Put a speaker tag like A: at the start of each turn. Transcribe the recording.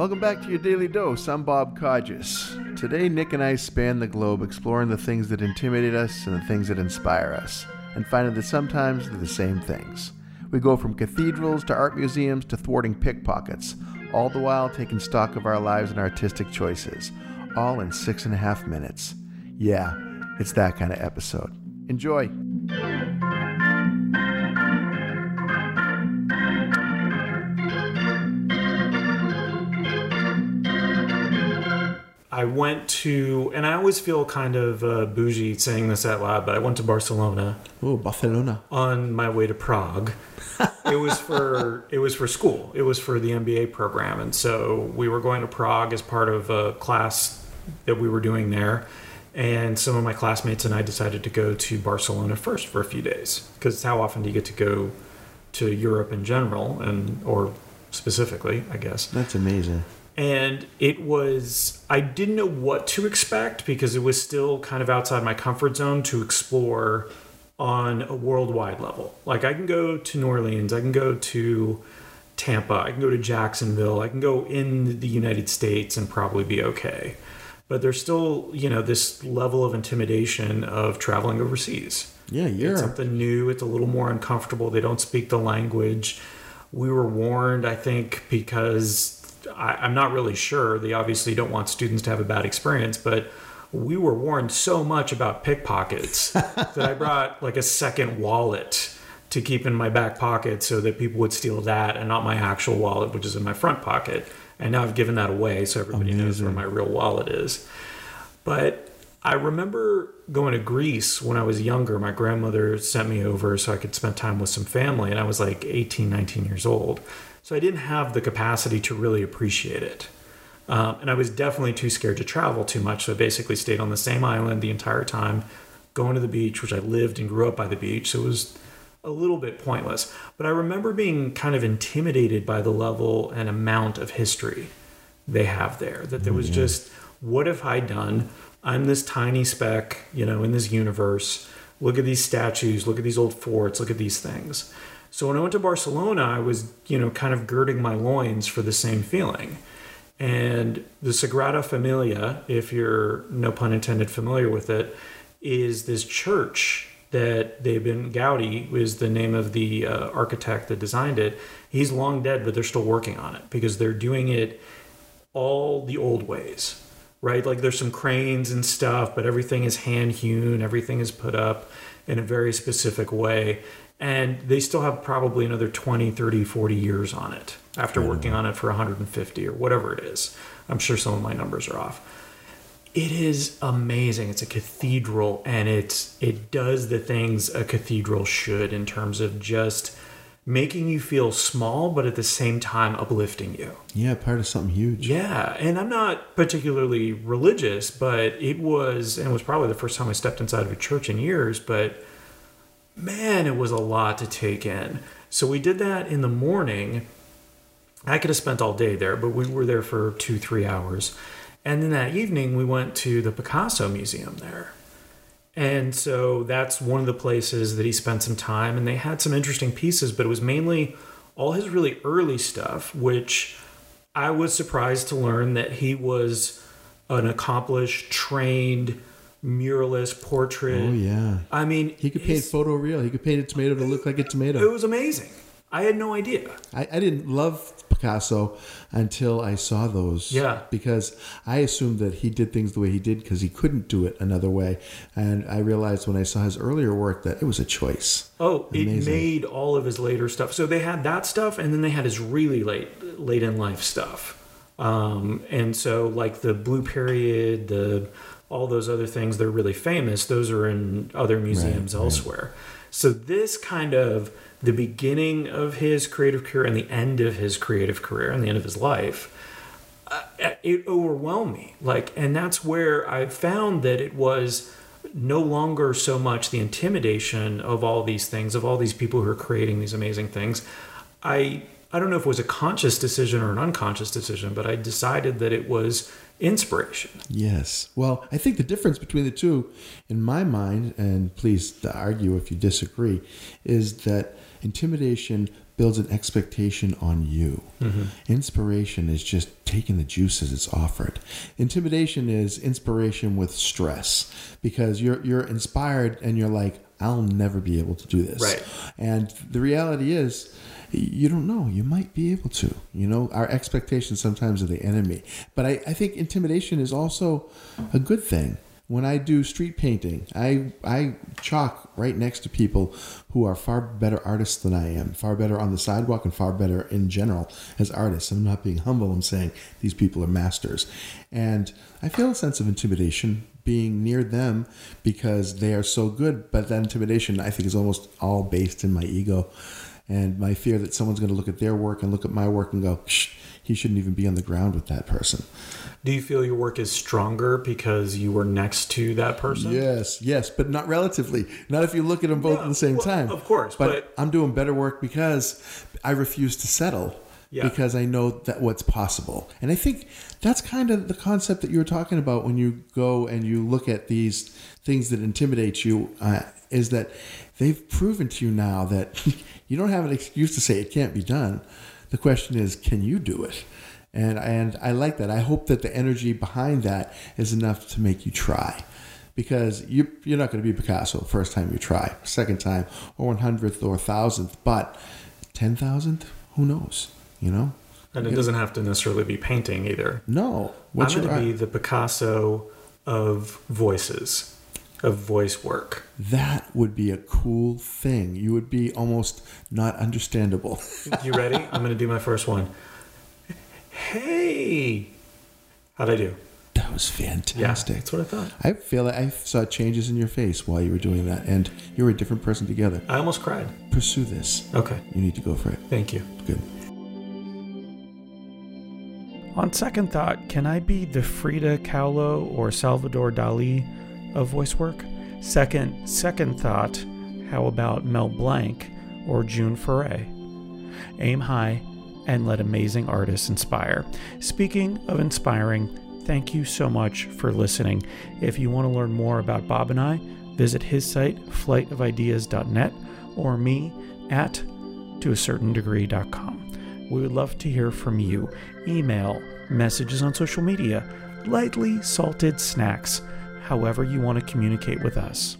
A: Welcome back to your daily dose. I'm Bob Codges. Today, Nick and I span the globe exploring the things that intimidate us and the things that inspire us, and finding that sometimes they're the same things. We go from cathedrals to art museums to thwarting pickpockets, all the while taking stock of our lives and artistic choices, all in six and a half minutes. Yeah, it's that kind of episode. Enjoy.
B: I went to, and I always feel kind of uh, bougie saying this out loud, but I went to Barcelona
A: Oh, Barcelona.
B: on my way to Prague. it was for it was for school. It was for the MBA program, and so we were going to Prague as part of a class that we were doing there. And some of my classmates and I decided to go to Barcelona first for a few days because how often do you get to go to Europe in general and or specifically, I guess
A: That's amazing.
B: And it was i didn't know what to expect because it was still kind of outside my comfort zone to explore on a worldwide level like i can go to new orleans i can go to tampa i can go to jacksonville i can go in the united states and probably be okay but there's still you know this level of intimidation of traveling overseas
A: Yeah,
B: yeah.
A: it's
B: something new. It's a little more uncomfortable. They don't speak the language. We were warned, I think, because I, I'm not really sure. They obviously don't want students to have a bad experience, but we were warned so much about pickpockets that I brought like a second wallet to keep in my back pocket so that people would steal that and not my actual wallet, which is in my front pocket. And now I've given that away so everybody knows where my real wallet is. But I remember going to Greece when I was younger. My grandmother sent me over so I could spend time with some family, and I was like 18, 19 years old. So I didn't have the capacity to really appreciate it. Um, and I was definitely too scared to travel too much. So I basically stayed on the same island the entire time, going to the beach, which I lived and grew up by the beach. So it was a little bit pointless. But I remember being kind of intimidated by the level and amount of history they have there. That there was just, what have I done? I'm this tiny speck, you know, in this universe. Look at these statues, look at these old forts, look at these things. So when I went to Barcelona, I was, you know, kind of girding my loins for the same feeling. And the Sagrada Familia, if you're no pun intended familiar with it, is this church that they've been Gaudi is the name of the uh, architect that designed it. He's long dead, but they're still working on it because they're doing it all the old ways, right? Like there's some cranes and stuff, but everything is hand hewn, everything is put up in a very specific way. And they still have probably another 20, 30, 40 years on it after mm-hmm. working on it for 150 or whatever it is. I'm sure some of my numbers are off. It is amazing. It's a cathedral and it's it does the things a cathedral should in terms of just making you feel small but at the same time uplifting you.
A: Yeah, part of something huge.
B: Yeah, and I'm not particularly religious, but it was, and it was probably the first time I stepped inside of a church in years, but man, it was a lot to take in. So we did that in the morning. I could have spent all day there, but we were there for two, three hours. And then that evening, we went to the Picasso Museum there. And so that's one of the places that he spent some time, and they had some interesting pieces, but it was mainly all his really early stuff, which I was surprised to learn that he was an accomplished, trained muralist, portrait.
A: Oh yeah.
B: I mean,
A: He could paint
B: photo
A: photoreal. He could paint a tomato to look like a tomato.
B: It was amazing. I had no idea.
A: I, I didn't love Picasso until I saw those.
B: Yeah.
A: Because I assumed that he did things the way he did because he couldn't do it another way. And I realized when I saw his earlier work that it was a choice.
B: Oh, it made all of his later stuff. So they had that stuff, and then they had his really late, late in life stuff. Um, and so, like the Blue Period, the all those other things, they're really famous. Those are in other museums
A: right.
B: elsewhere. So this kind of the beginning of his creative career and the end of his creative career and the end of his life uh, it overwhelmed me like and that's where i found that it was no longer so much the intimidation of all these things of all these people who are creating these amazing things i i don't know if it was a conscious decision or an unconscious decision but i decided that it was inspiration
A: Yes. Well, I think the difference between the two, in my mind, and please argue if you disagree, is that intimidation builds an expectation on you. Mm-hmm. Inspiration is just taking the juice as it's offered. Intimidation is inspiration with stress because you're you're inspired and you're like, I'll never be able to do this.
B: Right.
A: And the reality is, you don't know. You might be able to. You know, our expectations sometimes are the enemy. But I, I think intimidation is also a good thing. When I do street painting, I I chalk right next to people who are far better artists than I am, far better on the sidewalk and far better in general as artists. I'm not being humble. I'm saying these people are masters, and I feel a sense of intimidation being near them because they are so good. But that intimidation, I think, is almost all based in my ego and my fear that someone's going to look at their work and look at my work and go, Shh, he shouldn't even be on the ground with that person.
B: Do you feel your work is stronger because you were next to that person?
A: Yes, yes, but not relatively. Not if you look at them both
B: Yeah,
A: at the same
B: well,
A: time.
B: of course,
A: but,
B: but-
A: I'm doing better work because I refuse to settle.
B: Yeah.
A: Because I know that what's possible, and I think that's kind of the concept that you were talking about when you go and you look at these things that intimidate you. Uh, is that they've proven to you now that you don't have an excuse to say it can't be done. The question is, can you do it? And and I like that. I hope that the energy behind that is enough to make you try. Because you you're not going to be Picasso the first time you try, second time, or one hundredth or thousandth, but ten thousandth, who knows? You know?
B: And it doesn't have to necessarily be painting either.
A: No. What's
B: I'm going to be the Picasso of voices, of voice work.
A: that would be a cool thing. You would be almost not understandable.
B: You ready? I'm going to do my first one. Hey! How'd I do?
A: That was
B: Yeah,
A: fantastic.
B: that's what I thought.
A: I feel like I saw changes in your face while you were doing that, and you were a different person together.
B: I almost cried.
A: Pursue this.
B: Okay,
A: You need to go for it.
B: thank you.
A: Good.
C: On second thought, can I be the Frida Kahlo or Salvador Dali of voice work? Second, second thought, how about Mel Blanc or June Foray? Aim high and let amazing artists inspire. Speaking of inspiring, thank you so much for listening. If you want to learn more about Bob and I, visit his site, flightofideas.net, or me at toacertaindegree.com. We would love to hear from you. Email, messages on social media, lightly salted snacks, however you want to communicate with us.